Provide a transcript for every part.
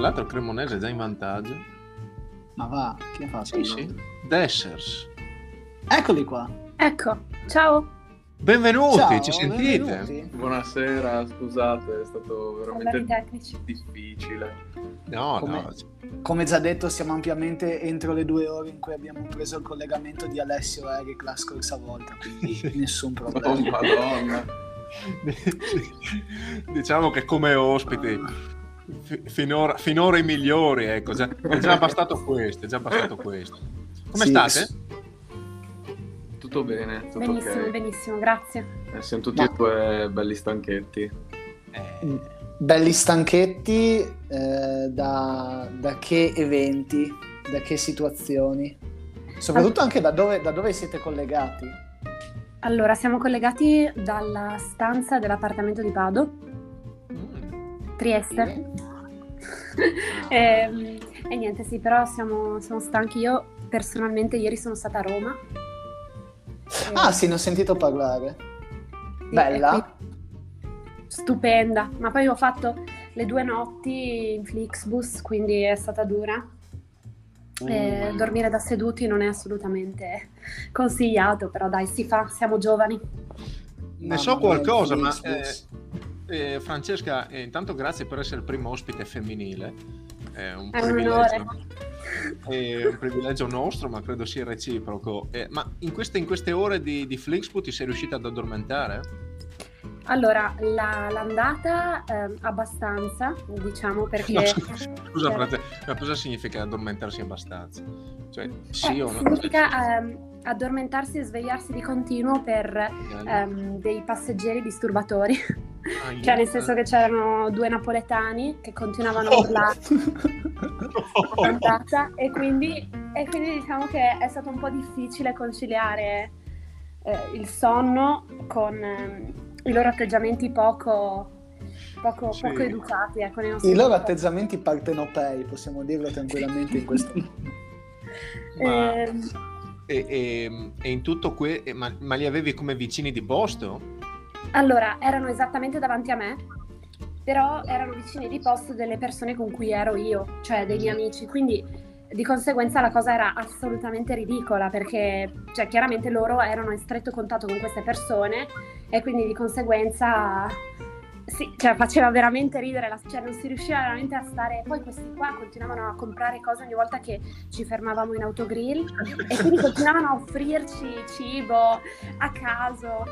Tra l'altro il Cremonese è già in vantaggio. Ma va, chi ha fatto? Sì, sì. Dessers. Eccoli qua. Ecco, ciao. Benvenuti, Ciao, ci sentite? benvenuti. Buonasera, scusate, è stato veramente tecnici. difficile. No, Come- no. Come già detto, siamo ampiamente entro le due ore in cui abbiamo preso il collegamento di Alessio e Eric la scorsa volta, quindi nessun Oh problema. madonna. diciamo che come ospiti fi- finora, finora i migliori, ecco, già, è già bastato questo, è già bastato questo. Come Sì, state? Tutto bene, tutto Benissimo, ok. benissimo, grazie. Eh, siamo tutti e due belli stanchetti. Eh, Belli stanchetti eh, da, da che eventi, da che situazioni? Soprattutto anche da dove, da dove siete collegati? Allora, siamo collegati dalla stanza dell'appartamento di Pado, Trieste. e, e niente, sì, però siamo, siamo stanchi. Io personalmente ieri sono stata a Roma. E- Ah sì, ne ho sentito parlare. sì, Bella? qui- Stupenda, ma poi ho fatto le due notti in Flixbus, quindi è stata dura. E Mm. dormire da seduti non è assolutamente consigliato, però dai, si fa, siamo giovani. ne Mamma so qualcosa, ma eh, eh, Francesca, eh, intanto grazie per essere il primo ospite femminile. È un È privilegio. È un privilegio nostro, ma credo sia reciproco. Eh, ma in queste, in queste ore di, di Flixbus ti sei riuscita ad addormentare? Allora, la- l'andata ehm, abbastanza, diciamo, perché... No, scusa, Eh, Francesca, ma cosa significa addormentarsi abbastanza? Cioè, sì eh, o no? significa ehm, addormentarsi e svegliarsi di continuo per ehm, dei passeggeri disturbatori. Io- cioè, nel senso che c'erano due napoletani che continuavano a Oh. urlare andata e quindi, e quindi diciamo che è stato un po' difficile conciliare eh, il sonno con ehm, i loro atteggiamenti poco, poco, Sì. poco educati. Ecco, nostri I loro atteggiamenti partenopei, possiamo dirlo tranquillamente in questo Ma- Ehm, E, e- e in tutto que... ma, ma li avevi come vicini di posto? Allora, erano esattamente davanti a me, però erano vicini di posto delle persone con cui ero io, cioè dei miei amici, quindi di conseguenza la cosa era assolutamente ridicola perché cioè, chiaramente loro erano in stretto contatto con queste persone e quindi di conseguenza sì, cioè, faceva veramente ridere, la- cioè, non si riusciva veramente a stare, poi questi qua continuavano a comprare cose ogni volta che ci fermavamo in autogrill e quindi continuavano a offrirci cibo a caso,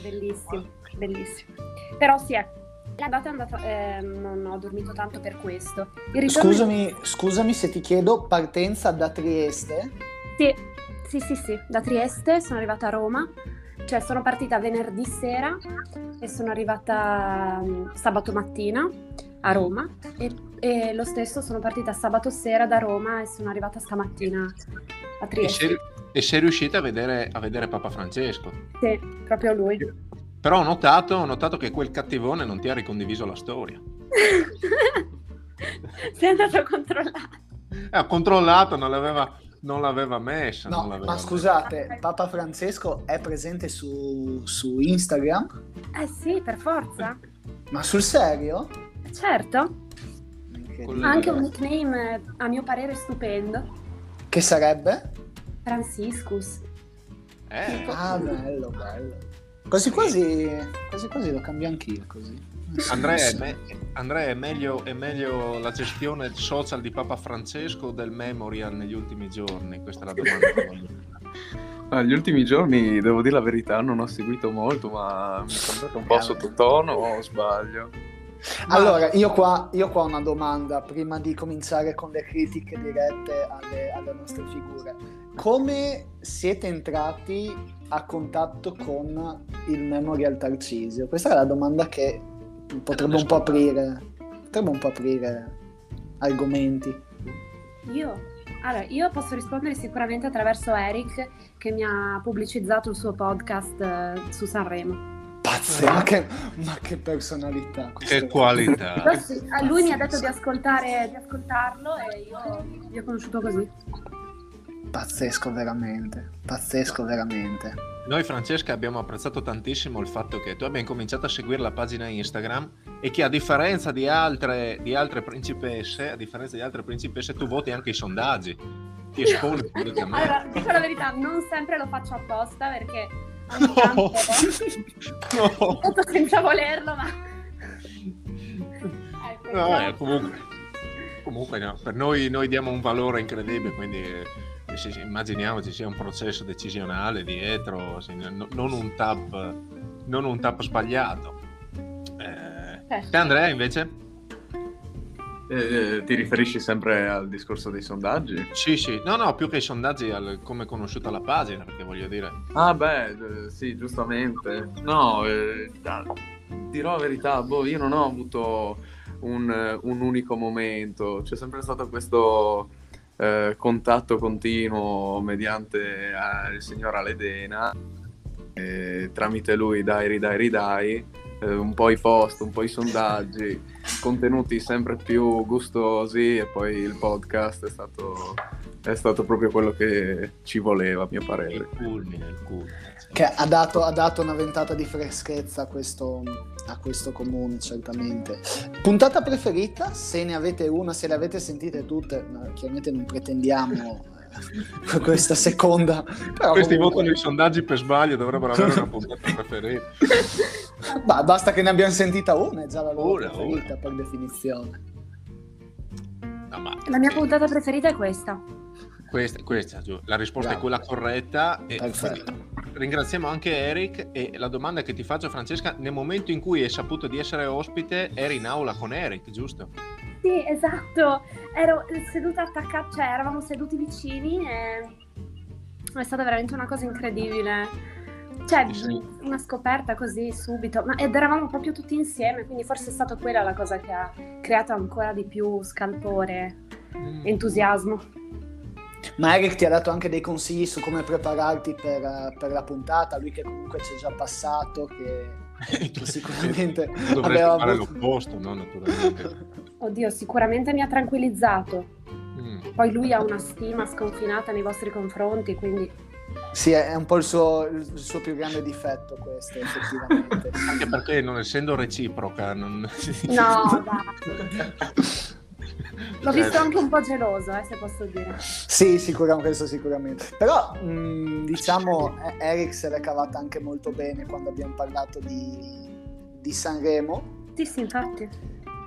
bellissimo, bellissimo. Però sì, ecco, l'andata è andata, eh, non ho dormito tanto per questo. Scusami, scusami se ti chiedo, partenza da Trieste? Sì, sì, sì, sì, da Trieste sono arrivata a Roma, cioè sono partita venerdì sera e sono arrivata mm, sabato mattina a Roma e, e lo stesso sono partita sabato sera da Roma e sono arrivata stamattina a E Trieste. E sei riuscita a vedere, a vedere Papa Francesco? Sì, proprio lui. Però ho notato, ho notato che quel cattivone non ti ha ricondiviso la storia. Sei andato a controllare. Eh, ho controllato, non l'aveva, non l'aveva messa. non No, l'aveva ma messa. scusate, Papa Francesco è presente su, su Instagram? Eh sì, per forza. Ma sul serio? Certo. Ha anche un nickname, a mio parere, stupendo. Che sarebbe? Franciscus. Eh, Ah, bello, bello. Quasi quasi, quasi quasi lo cambio anch'io così. Andrea, è, me- Andrea, è meglio, è meglio la gestione social di Papa Francesco o del memorial negli ultimi giorni? Questa è la domanda. che voglio. Ah, gli ultimi giorni, devo dire la verità, non ho seguito molto, ma mi sembra un po' sottotono o sbaglio? Allora, io qua, io qua ho una domanda prima di cominciare con le critiche dirette alle, alle nostre figure. Come siete entrati a contatto con il Memorial Tarcisio? Questa è la domanda che potrebbe un po' aprire, potrebbe un po' aprire argomenti. Io? Allora, io posso rispondere sicuramente attraverso Eric che mi ha pubblicizzato il suo podcast eh, su Sanremo. Pazzo, ma che, ma che personalità. Che qualità. Lui mi ha detto di, ascoltare, di ascoltarlo e io vi ho conosciuto così. Pazzesco veramente, pazzesco veramente. Noi, Francesca, abbiamo apprezzato tantissimo il fatto che tu abbia incominciato a seguire la pagina Instagram e che a differenza di altre, di altre principesse, a differenza di altre principesse, tu voti anche i sondaggi. Ti esponi pubblicamente. Allora, dico la verità, non sempre lo faccio apposta perché ogni No. tanto No. senza volerlo, ma... Ecco, No, eh, comunque, comunque no, per noi, noi diamo un valore incredibile, quindi eh, sì, sì, immaginiamo ci sia un processo decisionale dietro, sì, no- non, un tap, non un tap sbagliato. Eh, Certo. te Andrea invece? Eh, ti riferisci sempre al discorso dei sondaggi? Sì, sì, no, no, più che i sondaggi, al come è conosciuta la pagina, perché voglio dire... Ah, beh, eh, sì, giustamente. No, eh, da- dirò la verità, boh, io non ho avuto un, eh, un unico momento, c'è sempre stato questo eh, contatto continuo mediante eh, il signor Aledena, e tramite lui dai, ridai, ridai, eh, un po' i post, un po' i sondaggi, contenuti sempre più gustosi e poi il podcast è stato, è stato proprio quello che ci voleva, a mio parere. Il culmine, il culmine. Che ha dato, ha dato una ventata di freschezza a questo, a questo comune, certamente. Puntata preferita? Se ne avete una, se le avete sentite tutte, ma chiaramente non pretendiamo eh, questa seconda. Però Questi comunque- votano i sondaggi per sbaglio, dovrebbero avere una puntata preferita. Bah, basta che ne abbiamo sentita una, è già la loro Una, preferita per definizione. No, ma- La mia puntata preferita è questa. Questa, questa, la risposta Bravo. è quella corretta. E Perfetto. Ringraziamo anche Eric e la domanda che ti faccio Francesca, nel momento in cui hai saputo di essere ospite eri in aula con Eric, giusto? Sì, esatto. Ero seduta attaccata, cioè eravamo seduti vicini e è stata veramente una cosa incredibile. Cioè, Sì, una scoperta così subito, ma ed eravamo proprio tutti insieme, quindi forse è stata quella la cosa che ha creato ancora di più scalpore, Mm. entusiasmo. Ma Eric ti ha dato anche dei consigli su come prepararti per, eh, per la puntata, lui che comunque ci è già passato, che, che sicuramente Dovresti aveva fare avuto- l'opposto, no? Naturalmente. Oddio, sicuramente mi ha tranquillizzato. Mm. Poi lui ha una stima sconfinata nei vostri confronti, quindi Sì, è è un po' il suo, il suo più grande difetto questo, effettivamente. Anche perché non essendo reciproca, non... no, dai. L'ho Cioè, visto anche un po' geloso, eh, se posso dire. Sì, sicuramente, questo sicuramente. Però, mh, diciamo, eh, Eric se l'è cavata anche molto bene quando abbiamo parlato di, di Sanremo. Sì, sì, infatti.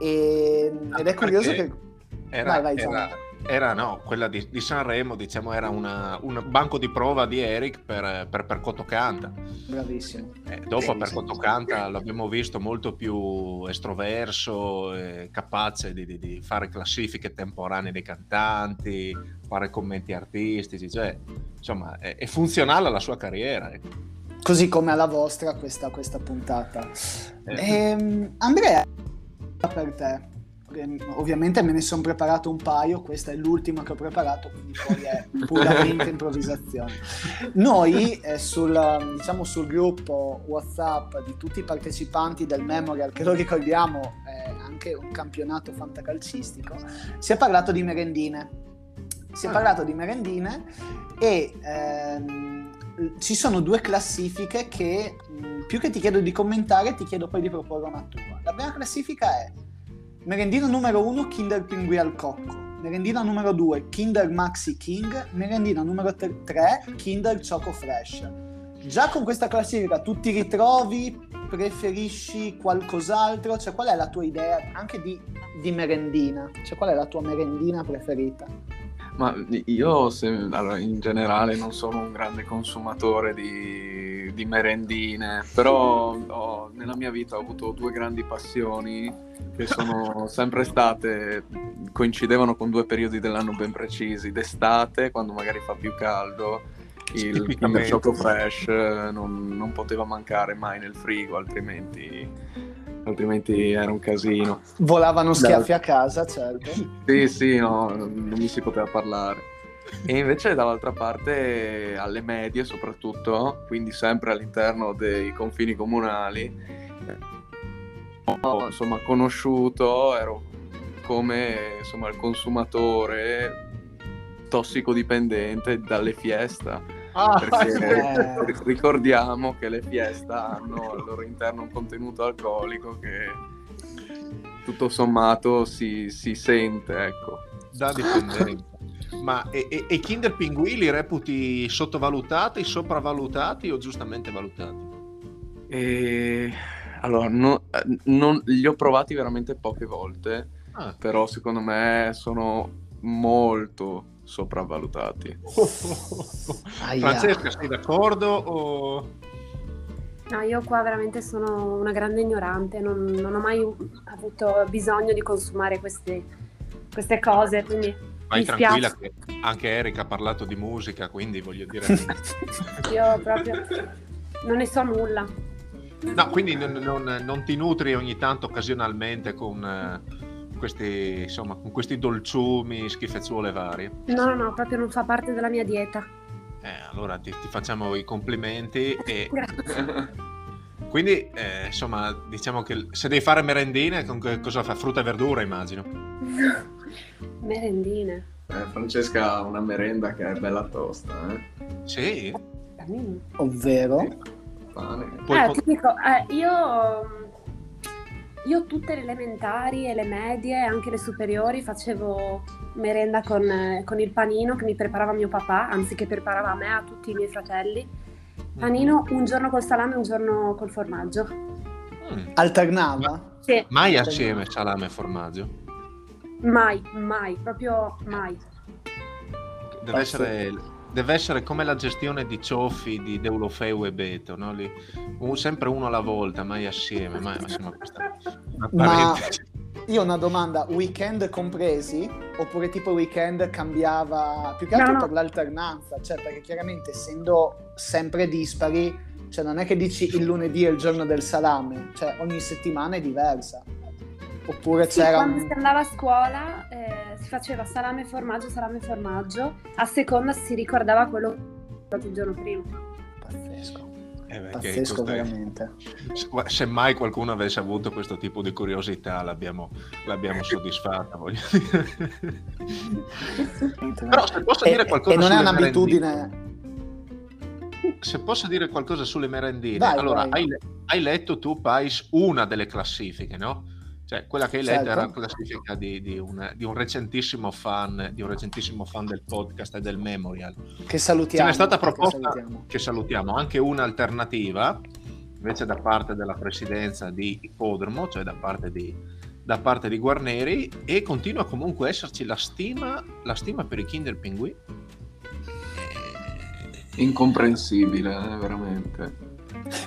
E, ed è curioso Perché? che... Era, Vai, vai, era, era, no, quella di, di Sanremo, diciamo, era una- un banco di prova di Eric per, per, per Cotocanta. Bravissimo. Eh, dopo per sì. Cotocanta l'abbiamo visto molto più estroverso, eh, capace di, di- di fare classifiche temporanee dei cantanti, fare commenti artistici, cioè, insomma, è, è funzionale alla sua carriera. ecco. Così come alla vostra questa, questa puntata. Eh. Ehm, Andrea, per te. Ehm, Ovviamente me ne sono preparato un paio, questa è l'ultima che ho preparato, quindi poi è puramente improvvisazione. Noi eh, sul, diciamo, sul gruppo WhatsApp di tutti i partecipanti del Memorial, che lo ricordiamo è anche un campionato fantacalcistico, si è parlato di merendine. Si è Ah. parlato di merendine e ehm, ci sono due classifiche che mh, più che ti chiedo di commentare, ti chiedo poi di proporre una tua. La prima classifica è merendino numero 1 Kinder Pinguì al cocco, merendino numero 2 Kinder Maxi King, merendino numero 3 Kinder Choco Fresh. Già con questa classifica tu ti ritrovi, preferisci qualcos'altro? Cioè qual è la tua idea anche di, di merendina? Cioè qual è la tua merendina preferita? Ma io se- allora, in generale non sono un grande consumatore di, di merendine, però ho- nella mia vita ho avuto due grandi passioni che sono sempre state, coincidevano con due periodi dell'anno ben precisi. D'estate, quando magari fa più caldo, il Kinder. Choco Fresh eh, non, non poteva mancare mai nel frigo, altrimenti, altrimenti era un casino. Volavano schiaffi a casa, certo. Sì, sì, no, non mi si poteva parlare. E invece dall'altra parte alle medie soprattutto, quindi sempre all'interno dei confini comunali, ho insomma conosciuto, ero come insomma il consumatore tossicodipendente dalle fiesta, Ah, perché Eh. ricordiamo che le fiesta hanno al loro interno un contenuto alcolico che tutto sommato si, si sente, ecco. Da dipendenza. Ma e, e, e Kinder Pinguì li reputi sottovalutati, sopravvalutati o giustamente valutati? E... Allora, no, non, li ho provati veramente poche volte, ah. però secondo me sono molto sopravvalutati. Francesca, sei d'accordo o... No, io qua veramente sono una grande ignorante, non, non ho mai avuto bisogno di consumare queste, queste cose, quindi Vai tranquilla che anche Erika ha parlato di musica, quindi voglio dire... io proprio non ne so nulla. No, quindi non, non, non ti nutri ogni tanto occasionalmente con... Questi, insomma, con questi dolciumi, schifezzuole varie? No, no, no, proprio non fa parte della mia dieta. Eh, allora ti, ti facciamo i complimenti e... Quindi, eh, insomma, diciamo che se devi fare merendine, con che cosa fa? Frutta e verdura, immagino. merendine. Eh, Francesca ha una merenda che è bella tosta, eh? Sì. Ovvero? Pane. Eh, ti dico, eh, io io tutte le elementari e le medie, anche le superiori, facevo merenda con, con, il panino che mi preparava mio papà, anzi che preparava a me, a tutti i miei fratelli. Panino un giorno col salame e un giorno col formaggio. Mm. Alternava? Sì. Mai assieme salame e formaggio? Mai, mai, proprio mai. Deve essere deve essere come la gestione di cioffi di Deulofeu e Beto, no? Lì, un, sempre uno alla volta, mai assieme. Mai, insomma, questa, Ma io ho una domanda, weekend compresi? Oppure tipo weekend cambiava più che altro no, no. per l'alternanza? Cioè, perché chiaramente essendo sempre dispari, cioè non è che dici il lunedì è il giorno del salame, cioè ogni settimana è diversa. Oppure sì, c'era quando un... si andava a scuola eh, si faceva salame e formaggio, salame e formaggio, a seconda si ricordava quello che il giorno prima. Pazzesco. Eh beh, Pazzesco veramente. Se mai qualcuno avesse avuto questo tipo di curiosità l'abbiamo, l'abbiamo soddisfatta, voglio dire. Però se posso e, dire qualcosa E non è un'abitudine... Se posso dire qualcosa sulle merendine, vai, allora vai. Hai, hai letto tu, Pais, una delle classifiche, no? Cioè, quella che hai letto certo. era la classifica di, di, un, di, un, recentissimo fan, di un recentissimo fan del podcast e del Memorial. Che salutiamo. Ce n'è stata proposta, che salutiamo. che salutiamo, anche un'alternativa, invece da parte della presidenza di Ippodromo, cioè da parte di, da parte di Guarneri, e continua comunque a esserci la stima, la stima per i Kinder Pinguì. Incomprensibile, eh, veramente.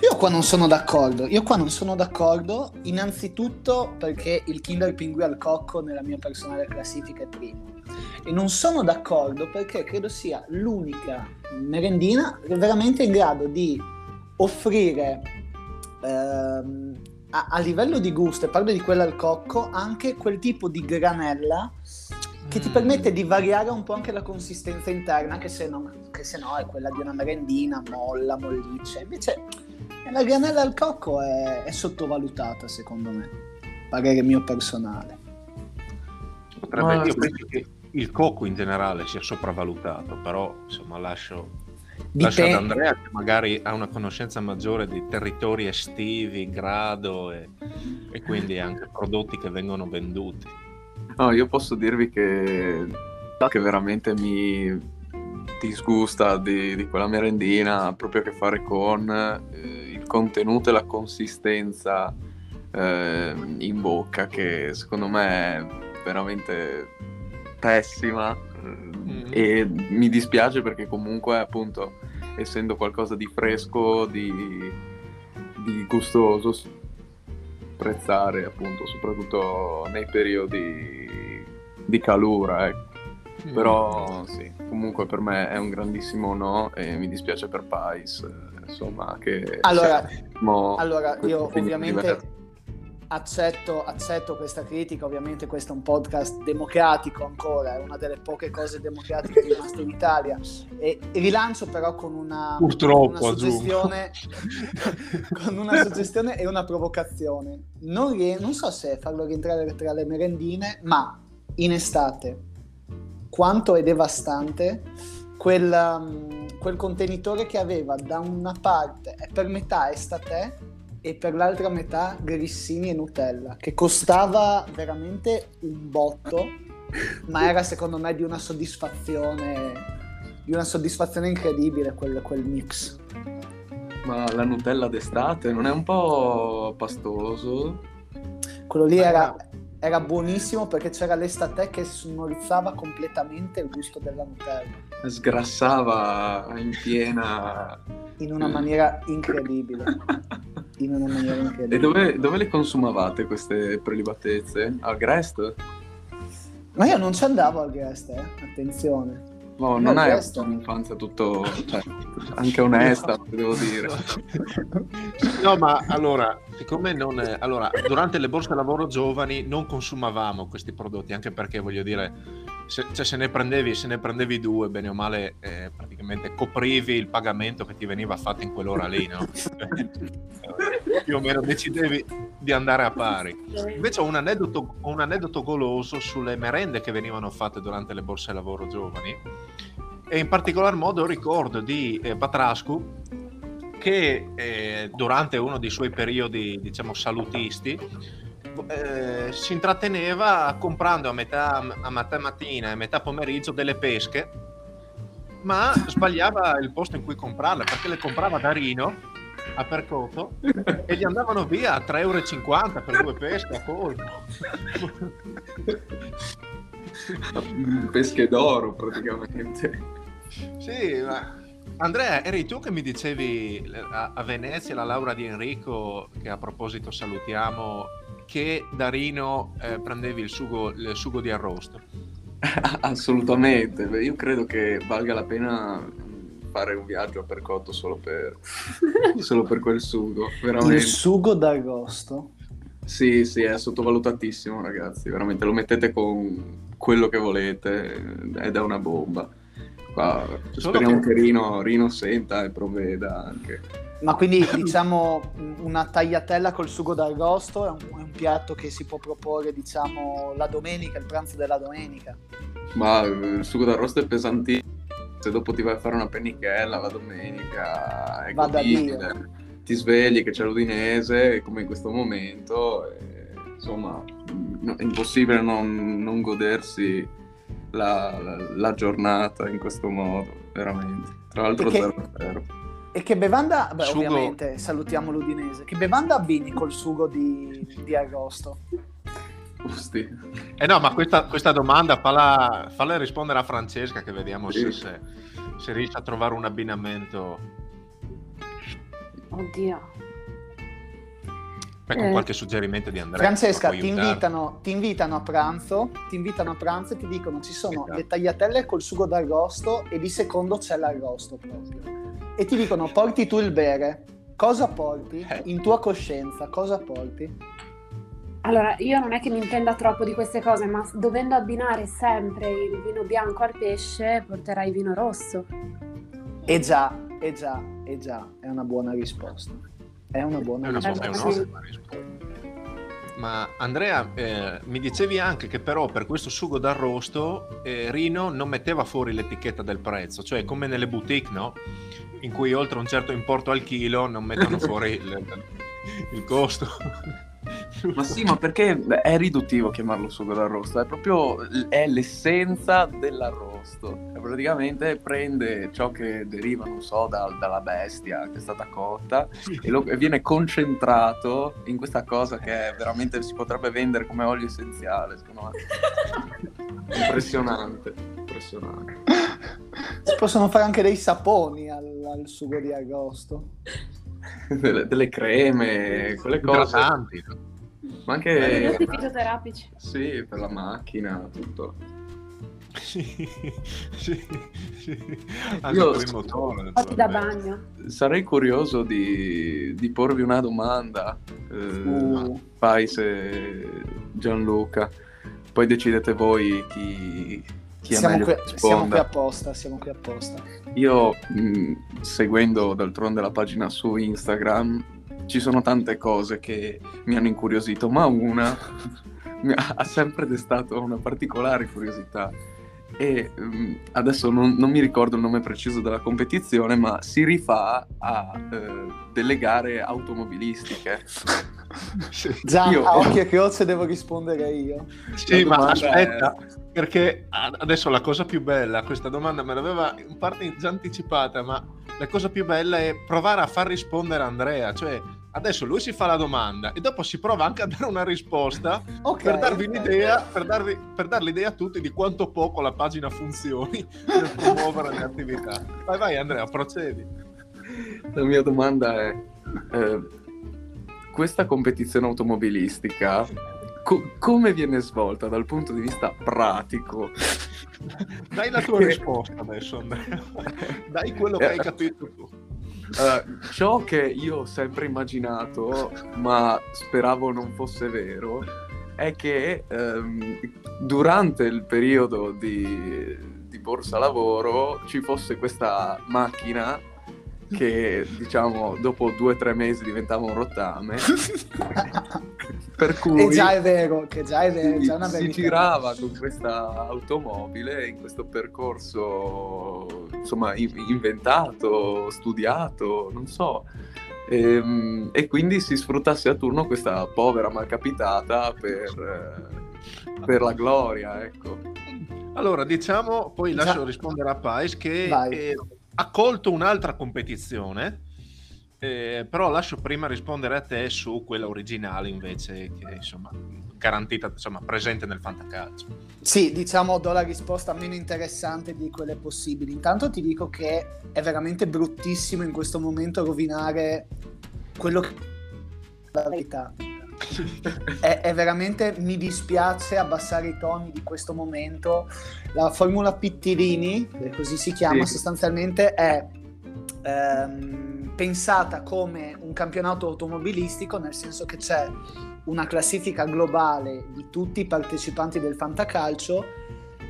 Io qua non sono d'accordo. Io qua non sono d'accordo, innanzitutto perché il Kinder Pinguì al cocco nella mia personale classifica è primo. E non sono d'accordo perché credo sia l'unica merendina veramente in grado di offrire ehm, a, a, livello di gusto, e parlo di quella al cocco, anche quel tipo di granella che ti permette di variare un po' anche la consistenza interna, che se no, che se no è quella di una merendina molla, molliccia. Invece la granella al cocco è, è sottovalutata, secondo me, parere mio personale. Potrebbe, io penso che il cocco in generale sia sopravvalutato, però insomma lascio, lascio ad Andrea che magari ha una conoscenza maggiore di territori estivi, grado e, e quindi anche prodotti che vengono venduti. No, io posso dirvi che, che veramente mi disgusta di, di, quella merendina ha proprio a che fare con eh, contenuto e la consistenza eh, in bocca che secondo me è veramente pessima mm. e mi dispiace perché comunque appunto essendo qualcosa di fresco, di, di gustoso apprezzare appunto soprattutto nei periodi di calura ecco. mm. però sì comunque per me è un grandissimo no e mi dispiace per Pais insomma che allora, allora io ovviamente accetto, accetto questa critica ovviamente questo è un podcast democratico ancora è una delle poche cose democratiche rimaste in Italia. E rilancio però con una, Purtroppo, una suggestione con una suggestione e una provocazione. Non, non so se farlo rientrare tra le merendine ma in estate quanto è devastante quel, um, quel contenitore che aveva da una parte per metà estate e per l'altra metà grissini e Nutella, che costava veramente un botto, ma era secondo me di una soddisfazione, di una soddisfazione incredibile quel, quel mix. Ma la Nutella d'estate non è un po' pastoso? Quello lì era, era buonissimo perché c'era l'estate che smorizzava completamente il gusto della Nutella. Sgrassava in piena... In una maniera incredibile. In una maniera incredibile. E dove, dove le consumavate queste prelibatezze? Al Grest? Ma io non ci andavo al guest, eh? attenzione. No, No, non hai questo. avuto un'infanzia tutto... cioè, anche onesta, devo dire. No, ma allora, siccome non... è- Allora, durante le borse lavoro giovani non consumavamo questi prodotti, anche perché, voglio dire, se, cioè, se ne prendevi, se ne prendevi due, bene o male, eh, praticamente coprivi il pagamento che ti veniva fatto in quell'ora lì, no? Più o meno decidevi di andare a pari. Invece ho un aneddoto, un aneddoto goloso sulle merende che venivano fatte durante le borse lavoro giovani e in particolar modo ricordo di eh, Batrascu che eh, durante uno dei suoi periodi diciamo salutisti eh, si intratteneva comprando a metà, a metà mattina e a metà pomeriggio delle pesche ma sbagliava il posto in cui comprarle perché le comprava da Rino a Percoto e gli andavano via a 3,50 euro per due pesche a colpo Pesche d'oro praticamente. Sì, ma Andrea, eri tu che mi dicevi a, Venezia la Laura di Enrico, che a proposito salutiamo, che da Rino eh, prendevi il sugo, il sugo di arrosto. Assolutamente, io credo che valga la pena fare un viaggio a Percotto solo per, solo per quel sugo, Il veramente. sugo d'agosto. Sì, sì, è sottovalutatissimo, ragazzi, veramente lo mettete con quello che volete ed è una bomba. Qua, speriamo che- che Rino, Rino senta e provveda anche. Ma quindi diciamo una tagliatella col sugo d'agosto è un, è un piatto che si può proporre diciamo la domenica, il pranzo della domenica. Ma il sugo d'arrosto è pesantissimo. Se dopo ti vai a fare una pennichella la domenica è Vada godibile. Ti svegli che c'è l'Udinese, come in questo momento. e, insomma, è impossibile non, non godersi la, la- la giornata in questo modo, veramente. Tra l'altro, Perché- 0-0. E che bevanda, beh, Sugo- ovviamente salutiamo l'Udinese, che bevanda abbini col sugo di, di agosto? Usti. Eh no, ma questa, questa domanda falla, falla rispondere a Francesca che vediamo Sì. se, se, se riesce a trovare un abbinamento Oddio. Beh, con Eh. qualche suggerimento di Andrea. Francesca, ti invitano, ti invitano a pranzo, ti invitano a pranzo e ti dicono ci sono Esatto. le tagliatelle col sugo d'agosto e di secondo c'è l'agosto proprio. E ti dicono porti tu il bere. Cosa porti? Eh. In tua coscienza, cosa porti? Allora, io non è che mi intenda troppo di queste cose, ma dovendo abbinare sempre il vino bianco al pesce, porterai vino rosso. E già, e già, e già, è una buona risposta. È una È buona una, Eh, è risposta. una sì. ottima risposta. Ma Andrea, eh, mi dicevi anche che però per questo sugo d'arrosto eh, Rino non metteva fuori l'etichetta del prezzo, cioè come nelle boutique, no? In cui oltre un certo importo al chilo non mettono fuori il, il costo. Ma sì, ma perché è riduttivo chiamarlo sugo d'arrosto? È proprio è l'essenza dell'arrosto. E praticamente prende ciò che deriva, non so, dal- dalla bestia che è stata cotta e, lo- e viene concentrato in questa cosa che è veramente si potrebbe vendere come olio essenziale, secondo me. Impressionante, impressionante. Si possono fare anche dei saponi al, al sugo di agosto. Delle, delle creme, quelle cose. Idratanti. Ma Prodotti anche fitoterapici. sì, per la macchina, tutto. Sì, sì, sì. Anche Io- per il motore. Fatti da bagno. Sarei curioso di, di porvi una domanda, eh, Uh. Pais e Gianluca. Poi decidete voi chi, chi è Siamo qui, siamo qui apposta, siamo qui apposta. Io, mh, seguendo d'altronde la pagina su Instagram, ci sono tante cose che mi hanno incuriosito, ma una ha sempre destato una particolare curiosità. e um, adesso non, non, mi ricordo il nome preciso della competizione, ma si rifà a uh, delle gare automobilistiche. Già, io... a occhio croce devo rispondere io. Sì, ma aspetta, è... perché adesso la cosa più bella, questa domanda me l'aveva in parte già anticipata, ma la cosa più bella è provare a far rispondere Andrea, cioè Adesso lui si fa la domanda e dopo si prova anche a dare una risposta okay, per darvi okay. l'idea, per, darvi, per dar l'idea a tutti di quanto poco la pagina funzioni per promuovere le attività. Vai, vai Andrea, procedi. La mia domanda è, eh, questa competizione automobilistica co- come viene svolta dal punto di vista pratico? Dai la tua risposta adesso Andrea, dai quello che hai capito tu. Ciò che io ho sempre immaginato, ma speravo non fosse vero, è che um, durante il periodo di, di borsa lavoro ci fosse questa macchina che diciamo dopo due o tre mesi diventava un rottame. Per cui e già è vero che già è vero si, già una si girava con questa automobile in questo percorso insomma inventato studiato non so. E, ehm, e quindi si sfruttasse a turno questa povera malcapitata per, per la gloria ecco. Allora diciamo poi lascio rispondere a Pais che eh, ha colto un'altra competizione, eh, però lascio prima rispondere a te su quella originale invece, che insomma garantita, insomma presente nel fantacalcio. Sì, diciamo do la risposta meno interessante di quelle possibili. Intanto ti dico che è veramente bruttissimo in questo momento rovinare quello che la verità è, è, veramente mi dispiace abbassare i toni di questo momento. La Formula Pittirini, così si chiama, sì. sostanzialmente è ehm, pensata come un campionato automobilistico, nel senso che c'è una classifica globale di tutti i partecipanti del fantacalcio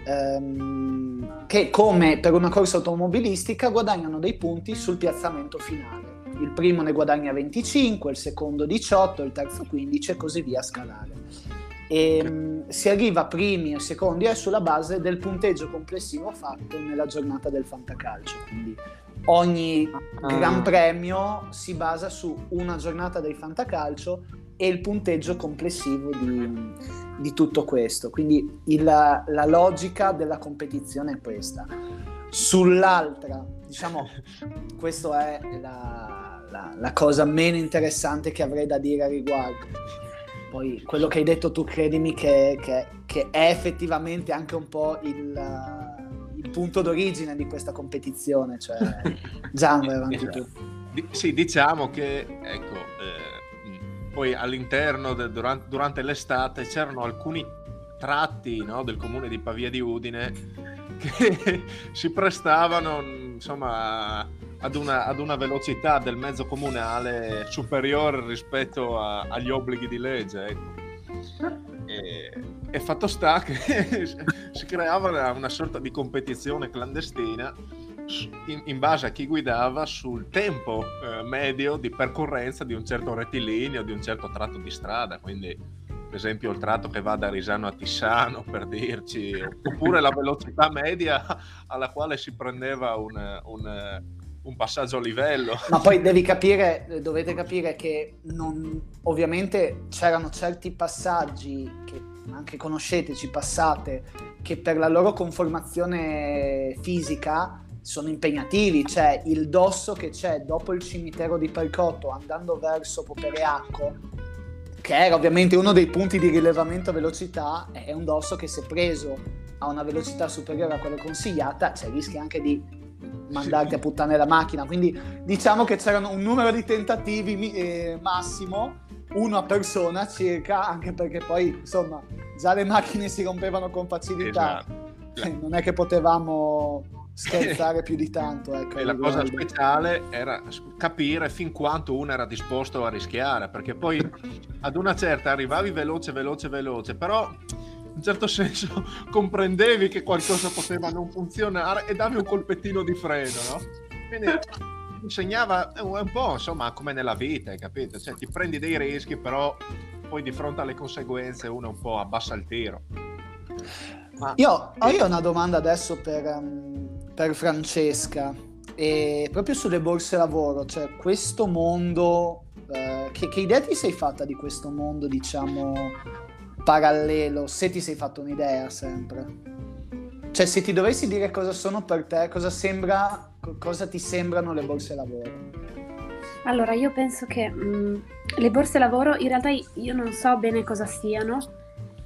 ehm, che come per una corsa automobilistica guadagnano dei punti sul piazzamento finale il primo ne guadagna 25, il secondo 18, il terzo 15 e così via a scalare. E, um, si arriva primi e secondi è sulla base del punteggio complessivo fatto nella giornata del fantacalcio. Quindi ogni ah. gran premio si basa su una giornata del fantacalcio e il punteggio complessivo di, di tutto questo. Quindi il, la logica della competizione è questa. Sull'altra, diciamo, questa è la, la, la, cosa meno interessante che avrei da dire a riguardo. Poi quello che hai detto tu, credimi che, che, che è effettivamente anche un po' il, il, punto d'origine di questa competizione. Cioè, Gian, vai avanti tu. Sì, diciamo che ecco, eh, poi all'interno, de, durante, durante, l'estate, c'erano alcuni tratti no, del comune di Pavia di Udine che si prestavano insomma ad una, ad una, velocità del mezzo comunale superiore rispetto a, agli obblighi di legge. Ecco. E, e, fatto sta che si creava una, sorta di competizione clandestina in, in, base a chi guidava sul tempo eh, medio di percorrenza di un certo rettilineo, di un certo tratto di strada. Quindi, per esempio, il tratto che va da Risano a Tissano, per dirci, oppure la velocità media alla quale si prendeva un, un un passaggio a livello. Ma poi devi capire, dovete capire che non, ovviamente c'erano certi passaggi che anche conoscete, ci passate, che per la loro conformazione fisica sono impegnativi, cioè il dosso che c'è dopo il cimitero di Percotto andando verso Popereacco, che era ovviamente uno dei punti di rilevamento a velocità, è un dosso che se preso a una velocità superiore a quella consigliata, cioè rischi anche di mandarti a puttane la macchina. Quindi diciamo che c'erano un numero di tentativi eh, massimo, uno a persona circa, anche perché poi insomma già le macchine si rompevano con facilità. Esatto. Non è che potevamo scherzare più di tanto. Ecco, e la cosa speciale era capire fin quanto uno era disposto a rischiare, perché poi ad una certa arrivavi veloce, veloce, veloce, però un certo senso comprendevi che qualcosa poteva non funzionare e davi un colpettino di freno, no? Quindi insegnava un po' insomma come nella vita, hai capito? Cioè ti prendi dei rischi, però poi di fronte alle conseguenze uno un po' abbassa il tiro. Ah. Io, io ho una domanda adesso per, um, per Francesca, e proprio sulle borse lavoro, cioè questo mondo, uh, che, che idea ti sei fatta di questo mondo, diciamo, parallelo, se ti sei fatto un'idea sempre? Cioè, se ti dovessi dire cosa sono per te, cosa, sembra, cosa ti sembrano le borse lavoro? Allora, io penso che mh, mm, le borse lavoro, in realtà io non so bene cosa siano,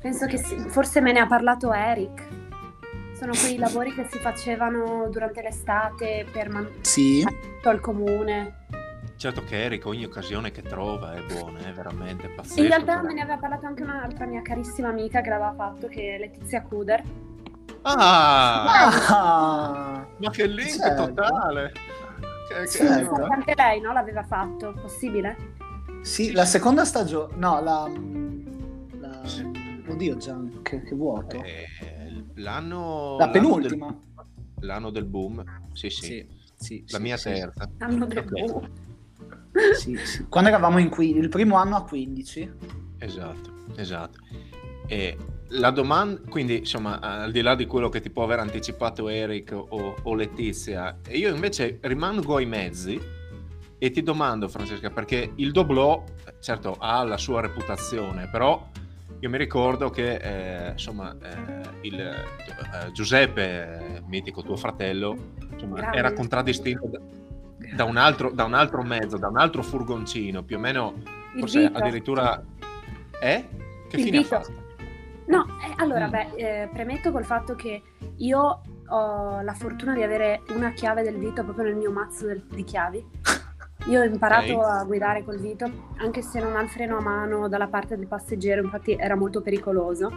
penso che si, forse me ne ha parlato Eric. Sono quei lavori che si facevano durante l'estate per mantenere sì. al comune. Certo che Eric ogni occasione che trova è buona, è veramente pazzesco. In realtà me ne aveva parlato anche un'altra mia carissima amica che l'aveva fatto, che è Letizia Kuder Ah, ah, ma che link certo. totale! Che, certo. che anche lei no, l'aveva fatto, possibile? Sì, la seconda stagione, no, la... la... Oddio Gian, che, che vuoto. Eh, l'anno... La penultima. L'anno del, l'anno del boom, sì sì. sì, sì la mia sì, terza. L'anno del boom. Sì, sì. Quando eravamo in qui, il primo anno a 15. Esatto, esatto. E la domanda, quindi insomma, al di là di quello che ti può aver anticipato Eric o, o Letizia, io invece rimango ai mezzi e ti domando, Francesca, perché il doblò, certo, ha la sua reputazione, però io mi ricordo che eh, insomma, eh, il, eh, Giuseppe, mitico tuo fratello, insomma, era contraddistinto da, da, un altro, da, un altro, mezzo, da un altro furgoncino, più o meno, forse addirittura... Eh? Che il fine dito. ha fatto? No, eh, allora, mm. beh, eh, premetto col fatto che io ho la fortuna di avere una chiave del Vito proprio nel mio mazzo del, di chiavi. Io ho imparato okay. a guidare col Vito, anche se non ha il freno a mano dalla parte del passeggero, infatti era molto pericoloso,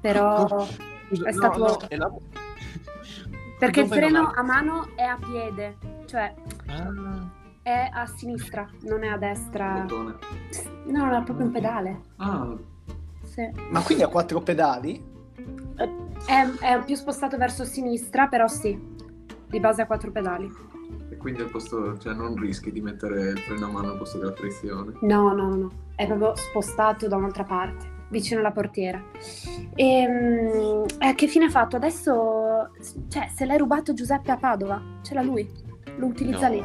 però Scusa, è stato... No, no, Perché il freno a mano è a piede, cioè ah. è a sinistra, non è a destra. No, no, è proprio un pedale. Ah, sì. Ma quindi ha quattro pedali? È, è, più spostato verso sinistra, però sì, di base ha quattro pedali. E quindi al posto, cioè non rischi di mettere il freno a mano al posto della frizione? No, no, no, è proprio spostato da un'altra parte, vicino alla portiera. E um, eh, che fine ha fatto? Adesso, cioè, se l'hai rubato Giuseppe a Padova, ce l'ha lui, lo utilizza no. lì.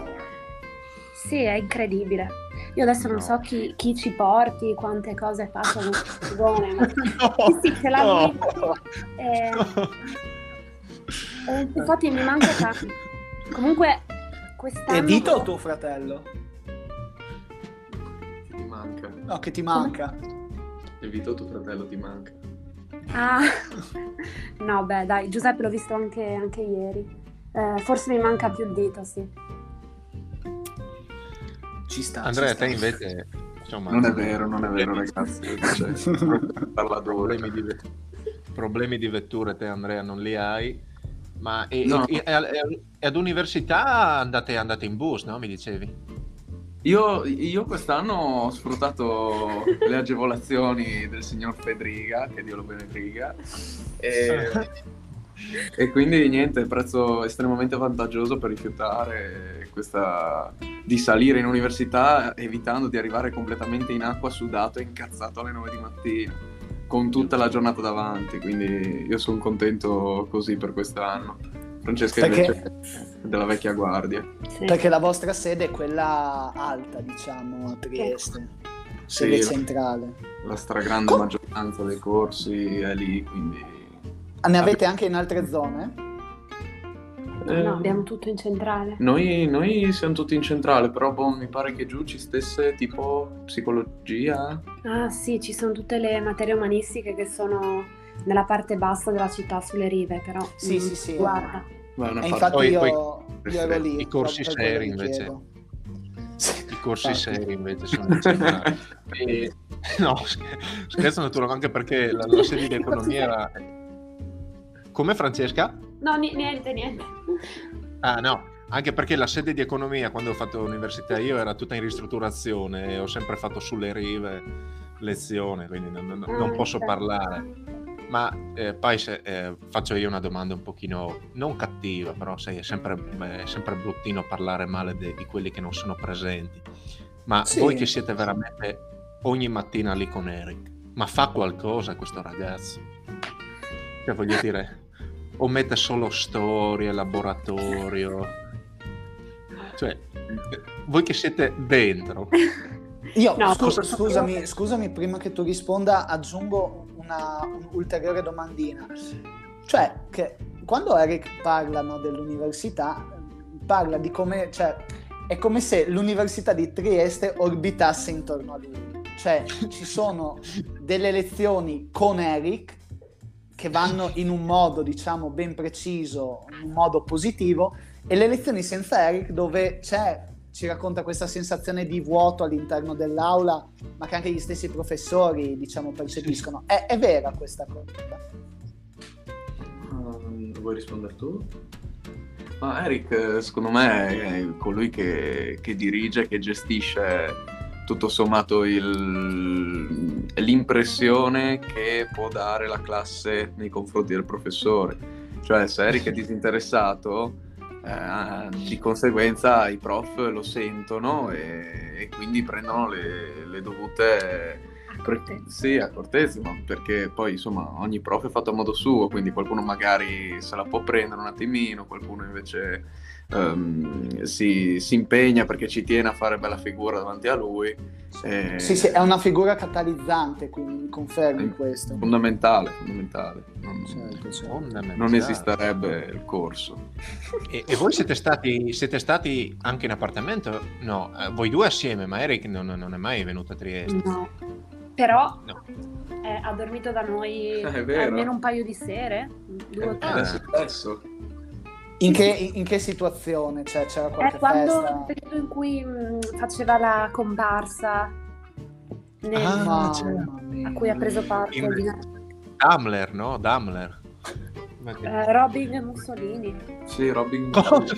Sì, è incredibile. Io adesso non no. so chi, chi, ci porti, quante cose passano buone, ma no, sì, ce l'ha no. eh, eh, infatti mi manca tanto. Comunque quest'anno... È Dito o tuo fratello? Che ti manca. No, che ti manca. È Vito tuo fratello ti manca. Ah, no beh dai, Giuseppe l'ho visto anche, anche ieri. Eh, forse mi manca più il dito, sì. Ci sta. Andrea, ci sta. te invece... Insomma, non è vero, non è vero ragazzi. Cioè, problemi, di, problemi di vetture te Andrea non li hai. Ma e, no. e, e, e ad università andate, andate, in bus, no? Mi dicevi? Io, io, quest'anno ho sfruttato le agevolazioni del signor Fedriga, che Dio lo benedica, e, e quindi niente, prezzo estremamente vantaggioso per rifiutare questa di salire in università evitando di arrivare completamente in acqua sudato e incazzato alle 9 di mattina con tutta la giornata davanti, quindi io sono contento così per quest'anno. Francesca perché... invece della vecchia guardia. Sì. Perché la vostra sede è quella alta, diciamo, a Trieste. Sede sì, centrale. La stragrande Com- maggioranza dei corsi è lì, quindi... Ne avete anche in altre zone? Eh, no, abbiamo tutto in centrale. Noi, noi, siamo tutti in centrale, però boh, mi pare che giù ci stesse tipo psicologia. Ah sì, ci sono tutte le materie umanistiche che sono nella parte bassa della città, sulle rive, però... Sì, mm, sì, sì. Guarda. Beh, infatti poi, io, poi, io ero lì. I corsi seri invece. I corsi seri invece sono e, no, scherzo naturalmente anche perché la, la sede di economia era... Come Francesca? No, niente, niente. Ah, no, anche perché la sede di economia quando ho fatto l'università io era tutta in ristrutturazione e ho sempre fatto sulle rive lezione, quindi non, non, non posso ah, parlare. Ma eh, poi se, eh, faccio io una domanda un pochino non cattiva, però sai, è sempre, è sempre bruttino parlare male de, di quelli che non sono presenti. Ma sì. voi che siete veramente ogni mattina lì con Eric, ma fa qualcosa questo ragazzo? Cioè, voglio dire, o mette solo storie, laboratorio. Cioè, voi che siete dentro. Io, No, scu- cosa- scusami, scusami, prima che tu risponda, aggiungo una un'ulteriore domandina. Cioè, che quando Eric parla no, dell'università, parla di come, cioè, è come se l'università di Trieste orbitasse intorno a lui. Cioè, ci sono delle lezioni con Eric che vanno in un modo, diciamo, ben preciso, in un modo positivo, e le lezioni senza Eric dove c'è, ci racconta questa sensazione di vuoto all'interno dell'aula, ma che anche gli stessi professori, diciamo, percepiscono. È, è vera questa cosa? Mm, vuoi rispondere tu? Ma Eric, secondo me, è colui che, che dirige, che gestisce tutto sommato il- l'impressione che può dare la classe nei confronti del professore. Cioè, se Eric è disinteressato, eh, di conseguenza i prof lo sentono e, e quindi prendono le, le dovute pre- sì, accortezze, ma perché poi insomma ogni prof è fatto a modo suo, quindi qualcuno magari se la può prendere un attimino, qualcuno invece ehm, si, si impegna perché ci tiene a fare bella figura davanti a lui. e- Sì, sì, è una figura catalizzante, quindi mi confermi questo. Fondamentale, fondamentale. Non, Certo, certo. Fondamentale. non esisterebbe il corso. E, e voi siete stati, siete stati anche in appartamento? No, eh, voi due assieme, ma Eric non, non è mai venuto a Trieste. No. Però No. eh, ha dormito da noi È almeno un paio di sere, due o Eh, tre. adesso. In che, in che situazione? Cioè, c'era È qualche quando festa? il periodo in cui mh, faceva la comparsa nel- Ah, mia. a cui ha preso parte In- di- Daimler, no? Daimler. eh, Robin Mussolini. Sì, Robin. Cosa?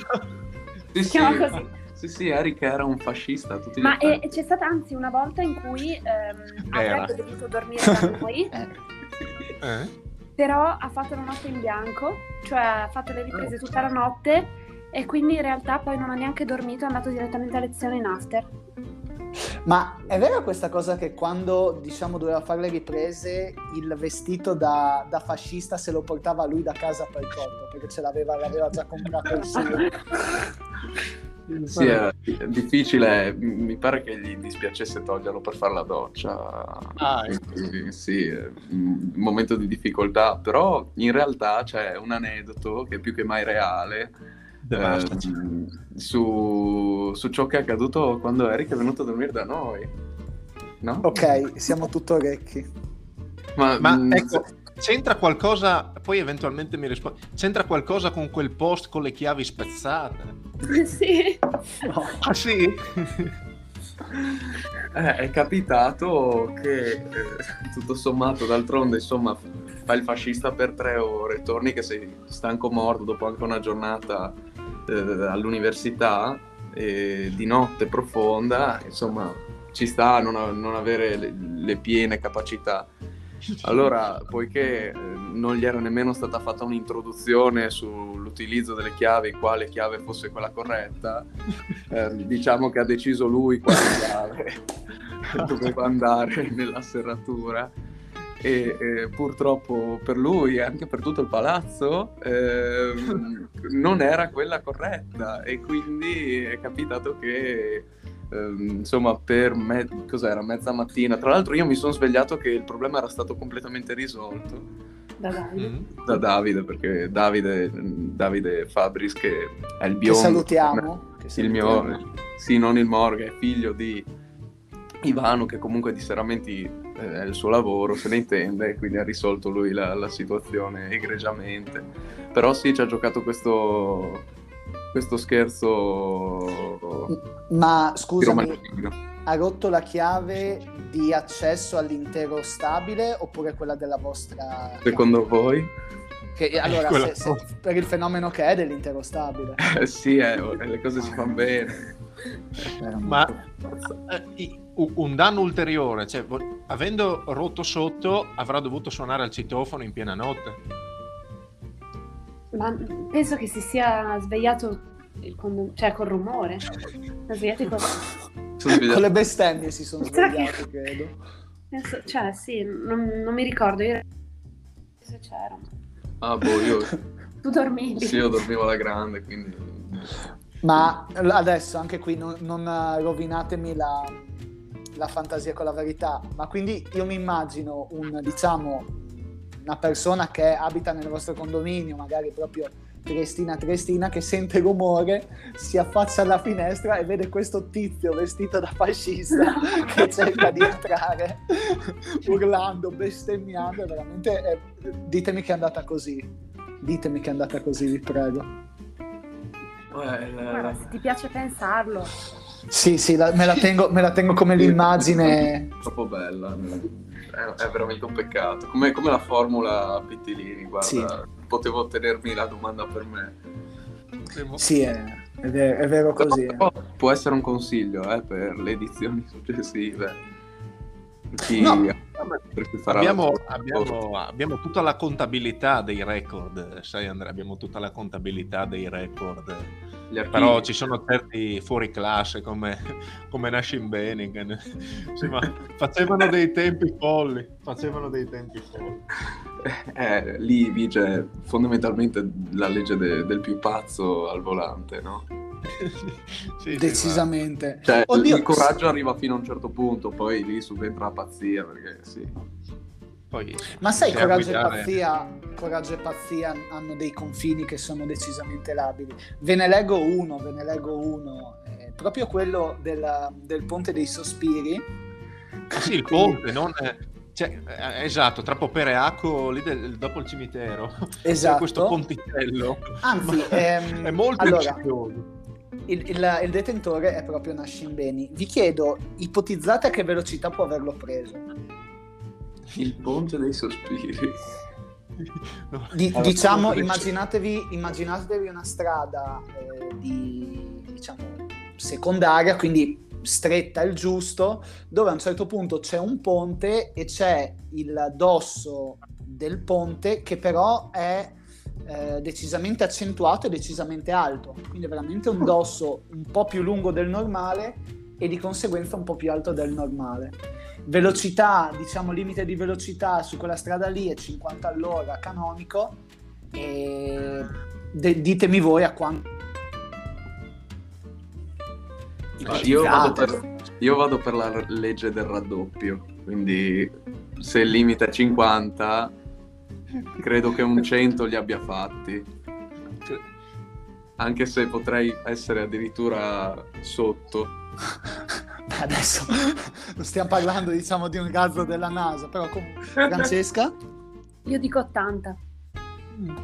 Sì, sì. così. Sì, sì, Eric era un fascista Ma effetti. e- c'è stata anzi una volta in cui ehm, avrebbe dovuto dormire da noi, Eh, Eh? Però ha fatto la notte in bianco, cioè ha fatto le riprese tutta la notte e quindi in realtà poi non ha neanche dormito, è andato direttamente a lezione in after. Ma è vera questa cosa che quando diciamo doveva fare le riprese il vestito da, da fascista se lo portava lui da casa per cotto perché ce l'aveva, l'aveva già comprato il suo. Sì, è è difficile, mi pare che gli dispiacesse toglierlo per fare la doccia. Ah, ecco. Quindi, sì, un momento di difficoltà, però in realtà c'è un aneddoto che è più che mai reale ehm, su, su ciò che è accaduto quando Eric è venuto a dormire da noi. No? Ok, siamo tutto orecchi. Ma, Ma mm, ecco, c'entra qualcosa, poi eventualmente mi rispondi, c'entra qualcosa con quel post con le chiavi spezzate? sì. No. Ah sì? Eh, è capitato che eh, tutto sommato, d'altronde, insomma, fai il fascista per tre ore, torni che sei stanco morto dopo anche una giornata eh, all'università di notte profonda, insomma, ci sta a non, a- non avere le, le piene capacità. Allora, poiché eh, non gli era nemmeno stata fatta un'introduzione sull'utilizzo delle chiavi, quale chiave fosse quella corretta, eh, diciamo che ha deciso lui quale chiave doveva andare nella serratura. E eh, purtroppo per lui e anche per tutto il palazzo ehm, non era quella corretta e quindi è capitato che ehm, insomma per me- cos'era mezza mattina tra l'altro io mi sono svegliato che il problema era stato completamente risolto Da Davide. Mm. da Davide perché Davide, Davide Fabris che è il Che biondo salutiamo. Che il salutiamo. mio sì non il Morga è figlio di Ivano che comunque di serramenti eh, è il suo lavoro se ne intende quindi ha risolto lui la, la situazione egregiamente però sì ci ha giocato questo questo scherzo Ma scusami, ha rotto la chiave di accesso all'intero stabile oppure quella della vostra... secondo voi? Che, allora, Quella- se- se- per il fenomeno che è dell'intero stabile. Eh, sì eh, le cose si fanno bene Ma eh, un danno ulteriore, cioè avendo rotto sotto avrà dovuto suonare al citofono in piena notte. Ma penso che si sia svegliato il condom- cioè col rumore. Si è svegliato con... Sono Con le bestemmie si sono svegliati, credo. penso- Cioè, sì, non, non mi ricordo. Io... Se c'era. Ah, boh, io... tu dormivi. Sì, io dormivo alla grande, quindi... Ma adesso anche qui non, non rovinatemi la, la fantasia con la verità, ma quindi io mi immagino un, diciamo, una persona che abita nel vostro condominio, magari proprio Triestina Triestina, che sente rumore, si affaccia alla finestra e vede questo tizio vestito da fascista che cerca di entrare urlando, bestemmiando, veramente eh, ditemi che è andata così. Ditemi che è andata così, vi prego. Guarda, se ti piace pensarlo. Sì, sì, la, me, la tengo, me, la tengo, come l'immagine. Troppo bella, è, è veramente un peccato. Come, come la formula Pittilini, guarda, sì. potevo tenermi la domanda per me. Sì, è, è, vero, è vero così. Però, può essere un consiglio eh, per le edizioni successive. Chi, no, abbiamo, abbiamo, abbiamo, tutta la contabilità dei record, sai Andrea, abbiamo tutta la contabilità dei record. Però ci sono certi fuori classe come, come Nashim Benningen insomma, facevano dei tempi folli facevano dei tempi folli. Eh, lì vige fondamentalmente la legge de, del più pazzo al volante no? Sì, Decisamente. Sì, cioè, Oddio. il coraggio arriva fino a un certo punto, poi lì subentra la pazzia, perché sì. Poi, Ma sai, coraggio, e pazzia, coraggio e pazzia hanno dei confini che sono decisamente labili. Ve ne leggo uno, ve ne leggo uno, eh, proprio quello della, del Ponte dei Sospiri. Sì, il ponte, non... Cioè, eh, esatto, tra Popere e Acco, lì del, dopo il cimitero. Esatto. questo ponticello. Anzi, ehm, è molto allora, il, il, il, detentore è proprio Nashin Beni. Vi chiedo, ipotizzate a che velocità può averlo preso? Il ponte dei sospiri. Di, allora, diciamo, immaginatevi, immaginatevi, una strada eh, di, diciamo, secondaria, quindi stretta il giusto, dove a un certo punto c'è un ponte e c'è il dosso del ponte che però è eh, decisamente accentuato e decisamente alto, quindi veramente un dosso un po' più lungo del normale e di conseguenza un po' più alto del normale. Velocità, diciamo limite di velocità su quella strada lì è 50 all'ora canonico. E de- ditemi voi a quanto ah, io, vado per, io vado per la legge del raddoppio quindi se il limite è 50 credo che un 100 li abbia fatti anche se potrei essere addirittura sotto adesso non stiamo parlando diciamo di un razzo della NASA, però comunque Francesca? Io dico 80. Mm.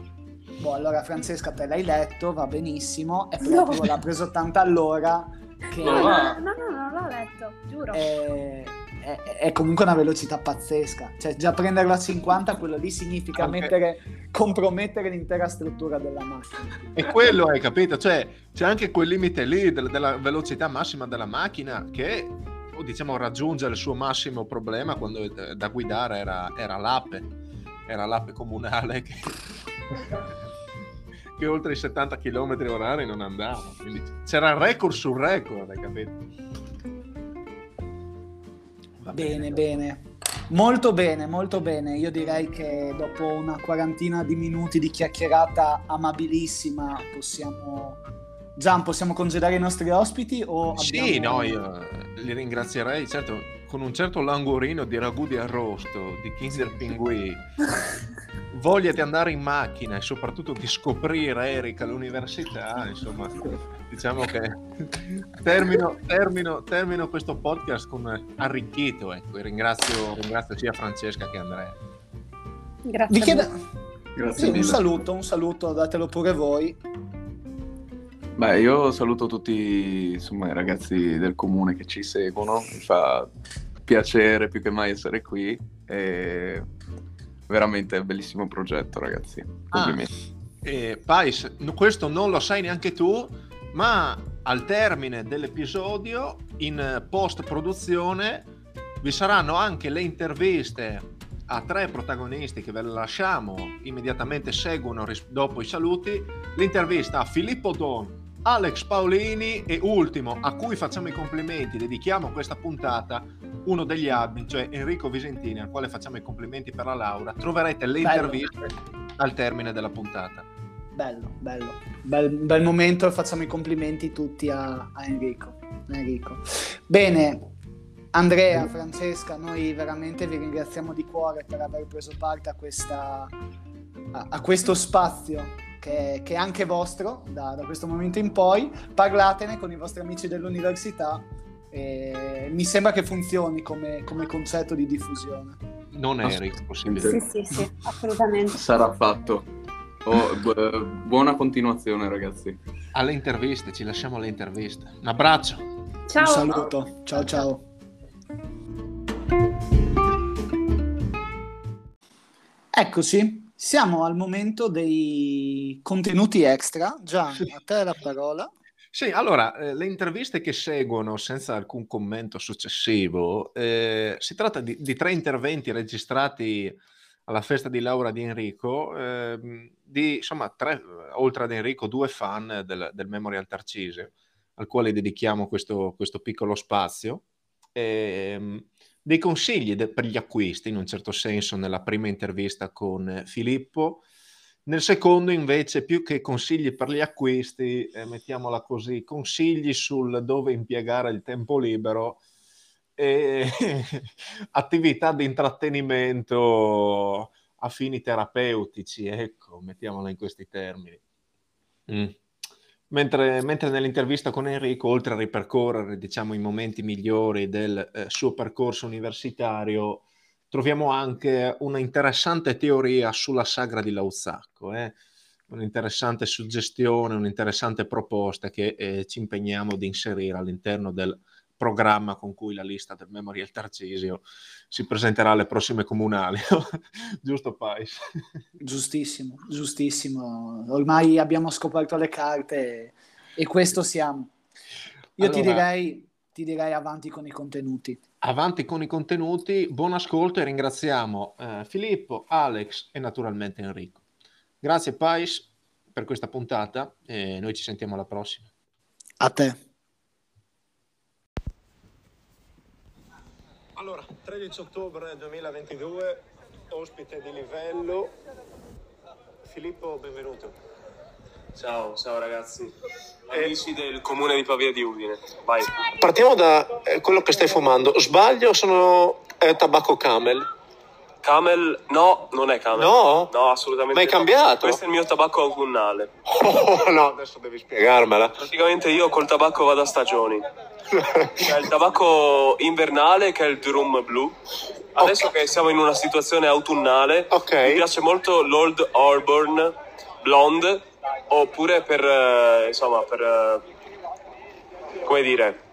Boh, allora Francesca te l'hai letto, va benissimo, è proprio no. l'ha preso 80 all'ora che... No, no, no, no, non l'ho letto, giuro. È, è, è, comunque una velocità pazzesca, cioè già prenderlo a 50 quello lì significa okay. mettere, compromettere l'intera struttura della macchina. E quello hai capito, cioè c'è anche quel limite lì della, della velocità massima della macchina che diciamo raggiunge il suo massimo problema quando eh, da guidare era, era l'ape, era l'ape comunale che... che oltre i 70 km orari non andava. Quindi c'era record sul record, hai capito? Bene, bene. Molto bene, molto bene. Io direi che dopo una quarantina di minuti di chiacchierata amabilissima possiamo... Gian, possiamo congedare i nostri ospiti? O sì, no, io li ringrazierei, certo, con un certo languorino di ragù di arrosto, di Kinder Pinguì, voglia di andare in macchina e soprattutto di scoprire Erika all'università, insomma, diciamo che termino, termino, termino questo podcast con arricchito, ecco, e ringrazio, ringrazio sia Francesca che Andrea. Grazie. Vi chiedo... Grazie sì, un saluto, un saluto, datelo pure voi. Beh, io saluto tutti insomma, i ragazzi del comune che ci seguono, mi fa piacere più che mai essere qui e veramente bellissimo progetto ragazzi, complimenti. Ah, eh, Pais, questo non lo sai neanche tu, ma al termine dell'episodio in post produzione vi saranno anche le interviste a tre protagonisti che ve le lasciamo. Immediatamente seguono dopo i saluti. L'intervista a Filippo Don Alex Paolini e ultimo a cui facciamo i complimenti dedichiamo questa puntata uno degli admin cioè Enrico Visentini al quale facciamo i complimenti per la laurea troverete le Bello. interviste al termine della puntata. Bello, bello. Bel, bel momento, facciamo i complimenti tutti a, a Enrico. Enrico. Bene, Andrea, Francesca, noi veramente vi ringraziamo di cuore per aver preso parte a, questa, a, a questo spazio che, che, è anche vostro da, da, questo momento in poi. Parlatene con i vostri amici dell'università. E mi sembra che funzioni come, come concetto di diffusione. Non è possibile. Sì, sì, sì, assolutamente. Sarà fatto. Oh, bu- buona continuazione, ragazzi. Alle interviste, ci lasciamo alle interviste. Un abbraccio. Ciao. Un saluto. Ciao, ciao. Eccoci, siamo al momento dei contenuti extra. Gian, a te la parola. Sì, allora, eh, le interviste che seguono, senza alcun commento successivo, eh, si tratta di, di, tre interventi registrati alla festa di laurea di Enrico, eh, di, insomma, tre, oltre ad Enrico, due fan del, del Memorial Tarcisio, al quale dedichiamo questo, questo piccolo spazio. E, ehm, dei consigli de- per gli acquisti, in un certo senso, nella prima intervista con Filippo. Nel secondo, invece, più che consigli per gli acquisti, eh, mettiamola così, consigli sul dove impiegare il tempo libero e attività di intrattenimento a fini terapeutici, ecco, mettiamola in questi termini. Mm. Mentre, mentre, nell'intervista con Enrico, oltre a ripercorrere diciamo, i momenti migliori del eh, suo percorso universitario, troviamo anche una interessante teoria sulla sagra di Lauzacco, eh? un'interessante suggestione, un'interessante proposta che eh, ci impegniamo di inserire all'interno del programma con cui la lista del Memorial Tarcisio si presenterà alle prossime comunali. Giusto Pais? Giustissimo, giustissimo. Ormai abbiamo scoperto le carte e questo siamo. Io allora, ti, direi, ti direi avanti con i contenuti. Avanti con i contenuti, buon ascolto e ringraziamo eh, Filippo, Alex e naturalmente Enrico. Grazie Pais per questa puntata e noi ci sentiamo alla prossima. A te. Allora, 13 ottobre 2022, ospite di livello. Filippo, benvenuto. Ciao, ciao ragazzi. Amici del comune di Pavia di Udine. Vai. Partiamo da eh, quello che stai fumando. Sbaglio, sono eh, tabacco camel? Camel, no, non è Camel. No? No, assolutamente. Ma hai no. cambiato? Questo è il mio tabacco autunnale. Oh, no, adesso devi spiegarmela. Praticamente io col tabacco vado a stagioni. C'è il tabacco invernale che è il drum blu. Adesso okay. che siamo in una situazione autunnale, okay. mi piace molto l'Old Auburn Blonde, oppure per, eh, insomma, per, eh, come dire,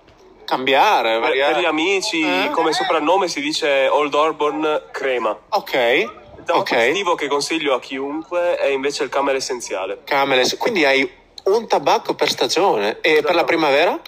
cambiare per, per gli amici eh? come soprannome si dice Old Auburn crema ok tabacco okay. estivo che consiglio a chiunque è invece il camel essenziale camel quindi hai un tabacco per stagione e per la primavera?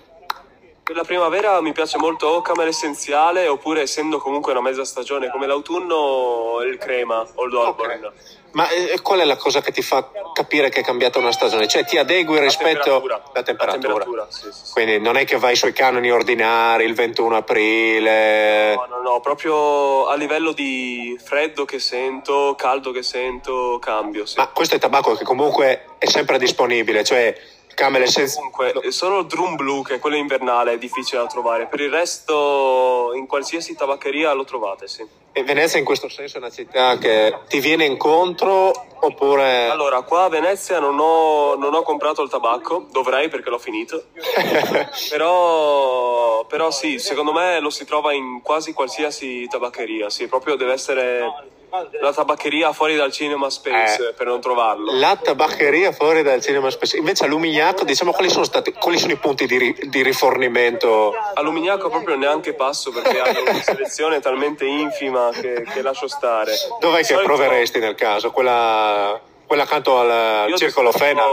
Per la primavera mi piace molto o camel essenziale oppure essendo comunque una mezza stagione come l'autunno il crema Old Auburn okay. Ma eh, qual è la cosa che ti fa capire che è cambiata una stagione? Cioè ti adegui rispetto alla temperatura. temperatura? La temperatura sì, sì, sì. Quindi non è che vai sui canoni ordinari il 21 aprile? No, no, no, proprio a livello di freddo che sento, caldo che sento, cambio. Ma questo è tabacco che comunque è sempre disponibile, cioè Camel senza... Comunque, solo il drum blu, che è quello invernale, è difficile da trovare. Per il resto, in qualsiasi tabaccheria lo trovate, sì. E Venezia in questo senso è una città che ti viene incontro oppure... Allora, qua a Venezia non ho, non ho comprato il tabacco, dovrei perché l'ho finito. però, però sì, secondo me lo si trova in quasi qualsiasi tabaccheria, sì, proprio deve essere la tabaccheria fuori dal cinema Space eh, per non trovarlo. La tabaccheria fuori dal cinema Space. Invece a Lumignaco, diciamo, quali sono, stati, quali sono i punti di, ri, di rifornimento? A Lumignaco proprio neanche passo perché hanno una selezione talmente infima che, che lascio stare. Dov'è che solito... proveresti nel caso? Quella, quella accanto al Io Circolo Fena?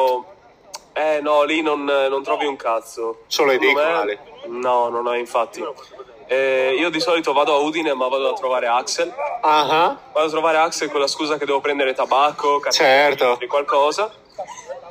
Eh no, lì non, non, trovi un cazzo. Solo edicoli? No, non è infatti. Eh, io di solito vado a Udine, ma vado a trovare Axel. Uh-huh. Vado a trovare Axel con la scusa che devo prendere tabacco, certo. qualcosa.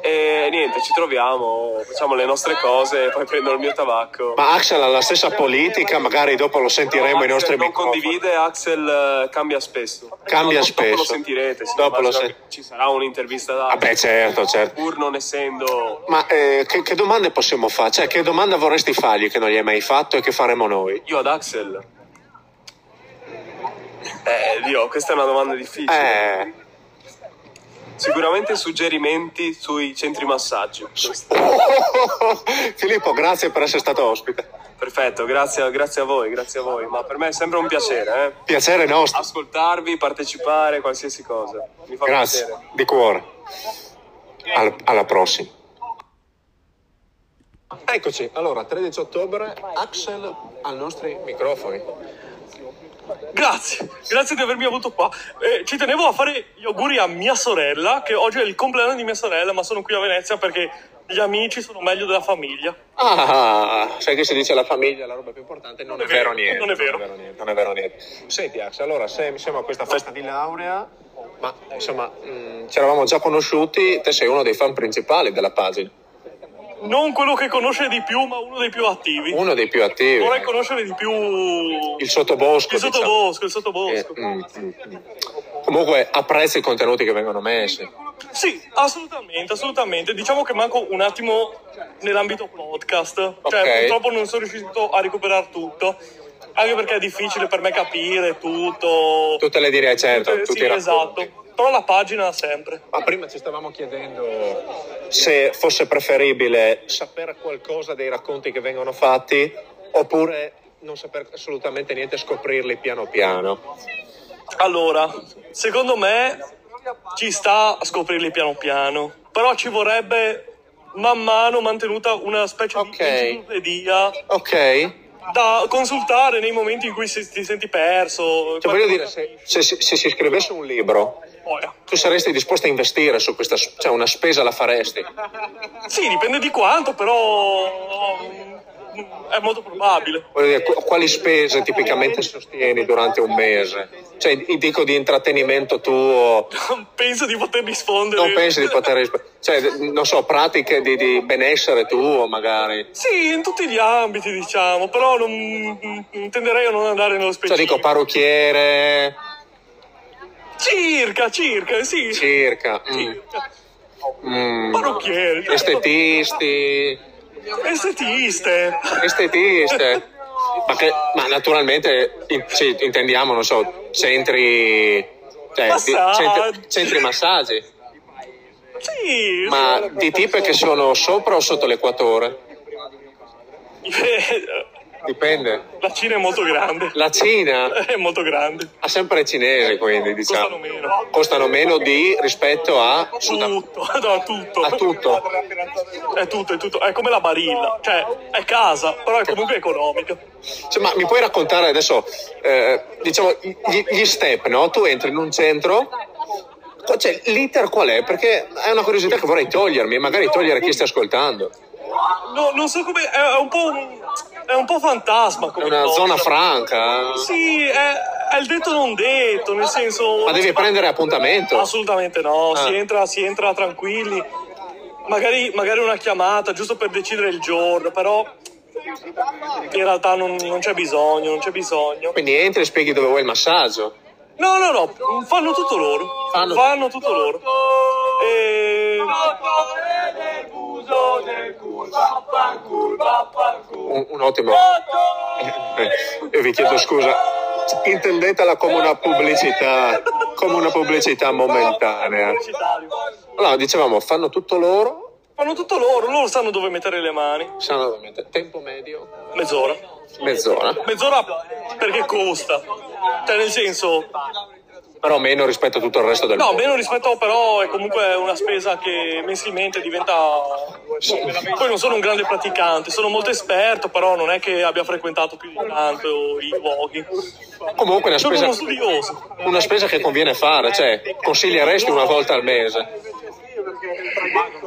E niente, ci troviamo, facciamo le nostre cose, poi prendo il mio tabacco. Ma Axel ha la stessa politica, magari dopo lo sentiremo ai Axel nostri non microfoni. condivide, Axel eh, cambia spesso. Cambia Dopo- Dopo lo spesso. sentirete, sì, Dopo lo sen- ci sarà un'intervista da Vabbè, certo, certo. pur non essendo... Ma eh, che, che domande possiamo fare? Cioè, che domanda vorresti fargli che non gli hai mai fatto e che faremo noi? Io ad Axel... Eh, Dio, questa è una domanda difficile. Eh. Sicuramente suggerimenti sui centri massaggio. Filippo, grazie per essere stato ospite. Perfetto, grazie, grazie a voi, grazie a voi. Ma per me è sempre un piacere, eh. Piacere nostro. Ascoltarvi, partecipare, qualsiasi cosa. Mi fa Grazie, piacere. di cuore. Al- alla prossima. Eccoci, allora, 13 ottobre, Axel ai nostri microfoni. Grazie, grazie di avermi avuto qua. Eh, ci tenevo a fare gli auguri a mia sorella, che oggi è il compleanno di mia sorella, ma sono qui a Venezia perché gli amici sono meglio della famiglia. Ah, sai che si dice la famiglia è la roba più importante? Non, è vero, niente. non è vero. Non è vero niente. Non è vero niente. Senti, Axel, allora, sei, siamo a questa festa di laurea, ma insomma, mh, ci eravamo già conosciuti, te sei uno dei fan principali della pagina, Non quello che conosce di più, ma uno dei più attivi. uno dei più attivi. Vorrei conoscere di più Il sottobosco. il diciamo. sottobosco, il sottobosco. Eh, mm, mm, mm. Comunque apprezzo i contenuti che vengono messi. Sì, assolutamente, assolutamente. Diciamo che manco un attimo nell'ambito podcast. Cioè, Ok. purtroppo non sono riuscito a recuperare tutto. Anche perché è difficile per me capire tutto. Tutte le direi, certo, Tutte- tutti sì, i racconti. esatto. Però la pagina sempre. Ma prima ci stavamo chiedendo se fosse preferibile sapere qualcosa dei racconti che vengono fatti oppure non sapere assolutamente niente e scoprirli piano piano. Allora, secondo me ci sta a scoprirli piano piano. Però ci vorrebbe man mano mantenuta una specie Ok. di enciclopedia Ok? da consultare nei momenti in cui si- ti senti perso. Cioè, voglio dire, se, se- se- se si scrivesse un libro, tu saresti disposto a investire su questa, cioè una spesa la faresti. Sì, dipende di quanto, però è molto probabile. Dire, qu- quali spese tipicamente sostieni durante un mese? Cioè, dico di intrattenimento tuo, Non penso di poter rispondere. non pensi di poter rispondere? Cioè, non so, pratiche di, di benessere tuo magari? Sì, in tutti gli ambiti, diciamo, però non tenderei a non andare nello Cioè, specifico. dico parrucchiere, Circa, circa, sì. circa, mm, Circa. mm, Parrucchiere. certo. estetisti, Estetiste. estetiste. Ma, che- ma naturalmente in- sì, intendiamo, non so, centri, cioè, di- Massaggi. centri, centri massaggi, Sì. ma di tipi che sono sopra o sotto l'equatore? Dipende. La Cina è molto grande. La Cina È molto grande. ha sempre cinesi, quindi diciamo. Costano meno. Costano meno di rispetto a, Sud- Tutto, no, tutto. a tutto. È tutto, è tutto. È come la barilla. Cioè, è casa, però è comunque economica. Cioè, ma mi puoi raccontare adesso, eh, diciamo, gli, gli step, no? Tu entri in un centro, cioè, l'iter qual è? Perché è una curiosità che vorrei togliermi e magari togliere chi sta ascoltando. No, non so come. È un po'. un- È un po' fantasma È come una cosa. zona franca, Sì, è, è il detto non detto, nel senso. ma devi prendere appuntamento. Assolutamente no, Ah. si, entra, si entra tranquilli. Magari, magari una chiamata giusto per decidere il giorno, però in realtà non, non c'è bisogno, non c'è bisogno. Quindi entri e spieghi dove vuoi il massaggio. No, no, no, fanno tutto loro. Fanno- tutto loro. E... Un, un ottimo. Eh, Io vi chiedo scusa, intendetela come una pubblicità, come una pubblicità momentanea. Allora, dicevamo, fanno tutto loro, Fanno tutto loro, loro sanno dove mettere le mani. sanno dove mettere. Tempo medio, Mezz'ora. mezz'ora, Mezz'ora perché costa. Cioè, nel senso, però meno rispetto a tutto il resto del no, mondo. meno rispetto, però è comunque una spesa che mensilmente diventa. Poi non sono un grande praticante, sono molto esperto, però non è che abbia frequentato più di tanto i luoghi. Comunque una Sono spesa, uno studioso. una spesa che conviene fare, cioè consiglieresti una volta al mese.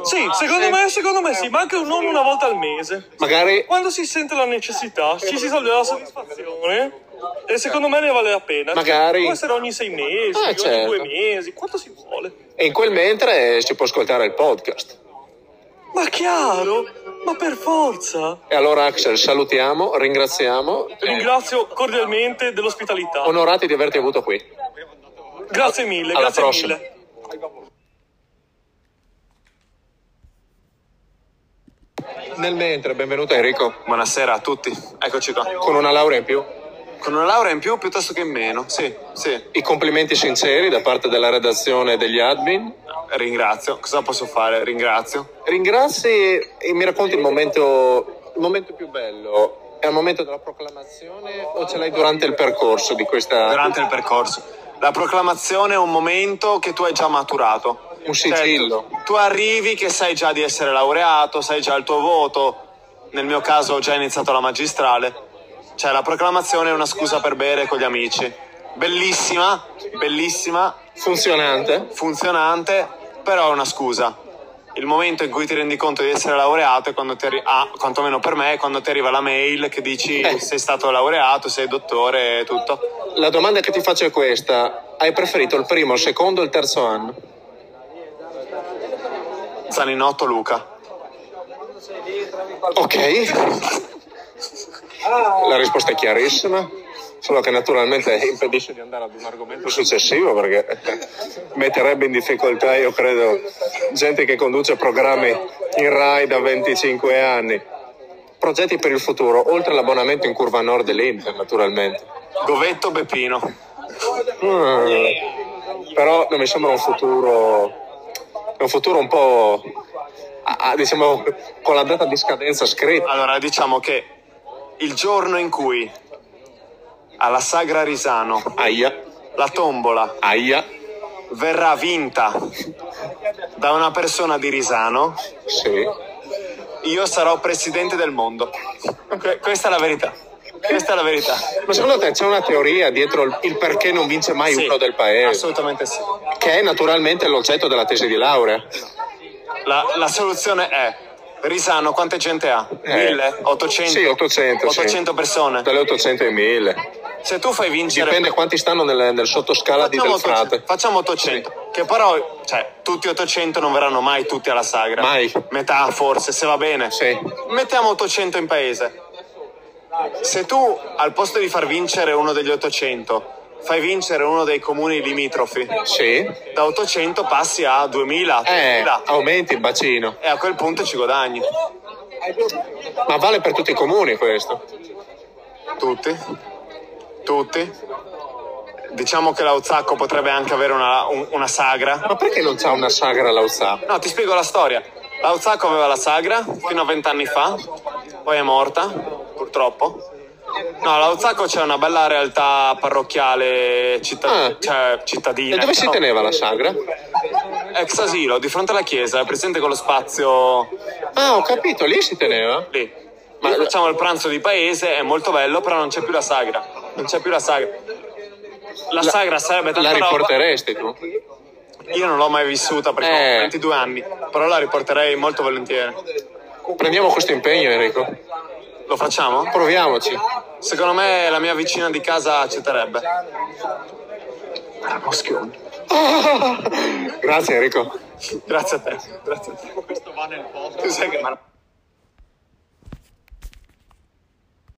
Sì, secondo me, secondo me sì, ma anche non una volta al mese. Magari Quando si sente la necessità, ci si toglie la soddisfazione. E secondo me ne vale la pena. Magari- Può essere ogni sei mesi, Eh, ogni certo. due mesi, quanto si vuole. e in quel mentre si può ascoltare il podcast. Ma chiaro, ma per forza. E allora Axel, salutiamo, ringraziamo. Ringrazio cordialmente dell'ospitalità. Onorati di averti avuto qui. Grazie mille, Alla grazie prossima. mille. Nel mentre, benvenuto Enrico. Buonasera a tutti, eccoci qua. Con una laurea in più. Con una laurea in più piuttosto che in meno, sì, sì. I complimenti sinceri da parte della redazione e degli admin. Ringrazio. Cosa posso fare? Ringrazio. Ringrazi e mi racconti il momento, il momento più bello. È il momento della proclamazione o ce l'hai durante il percorso di questa... Durante il percorso. La proclamazione è un momento che tu hai già maturato. Un sigillo. Cioè, tu arrivi che sai già di essere laureato, sai già il tuo voto. Nel mio caso ho già iniziato la magistrale. Cioè la proclamazione è una scusa per bere con gli amici. Bellissima, bellissima, Funzionante. funzionante, però è una scusa. Il momento in cui ti rendi conto di essere laureato è quando ti arri- ah, quantomeno per me, è quando ti arriva la mail che dici Eh. sei stato laureato, sei dottore e tutto. La domanda che ti faccio è questa. Hai preferito il primo, il secondo o il terzo anno? Zaninotto Luca. Ok. La risposta è chiarissima, solo che naturalmente impedisce di andare ad un argomento successivo perché metterebbe in difficoltà, io credo, gente che conduce programmi in RAI da 25 anni. Progetti per il futuro, oltre all'abbonamento in curva nord dell'Inter, naturalmente. Govetto Beppino. Mm, però non mi sembra un futuro, un futuro un po', ah, ah, diciamo, con la data di scadenza scritta. Allora, diciamo che il giorno in cui alla Sagra Risano Aia, la tombola aia, verrà vinta da una persona di Risano, sì. io sarò presidente del mondo. Que- questa è la verità. Questa è la verità. Ma secondo te c'è una teoria dietro il, il perché non vince mai Sì, uno del paese? Assolutamente sì. Che è naturalmente l'oggetto della tesi di laurea. La, la soluzione è Risano quante gente ha? Eh, 1000? 800? Sì, 800. sì. 800 persone. Dalle 800 ai 1000. Se tu fai vincere Dipende quanti stanno nel, nel sottoscala di Facciamo del frate. 800, facciamo 800, che però, cioè, tutti 800 non verranno mai tutti alla sagra. Mai. Metà forse, se va bene. Sì. Mettiamo 800 in paese. Se tu, al posto di far vincere uno degli 800, fai vincere uno dei comuni limitrofi, Sì. da 800 passi a 2000, Eh, 3000, aumenti il bacino. e a quel punto ci guadagni. Ma vale per tutti i comuni questo. Tutti? Tutti? Diciamo che l'Auzacco potrebbe anche avere una, un- una sagra. Ma perché non c'ha una sagra l'Auzà? No, ti spiego la storia. L'Auzacco aveva la sagra fino a vent'anni fa, poi è morta, purtroppo. No, l'Auzacco c'è una bella realtà parrocchiale città- Ah. cioè, cittadina. E dove si no? teneva la sagra? Ex asilo, di fronte alla chiesa, è presente quello spazio Ah, ho capito, lì si teneva. lì. Ma- Noi facciamo il pranzo di paese, è molto bello, però non c'è più la sagra. Non c'è più la sagra. La, sagra sarebbe tanta La roba. riporteresti tu? Io non l'ho mai vissuta perché Eh. ho 22 anni, però la riporterei molto volentieri. Prendiamo questo impegno, Enrico. Lo facciamo? Proviamoci. Secondo me la mia vicina di casa accetterebbe. Ah, Moschioni. Grazie, Enrico. Grazie a te. Grazie a te. Questo va nel posto.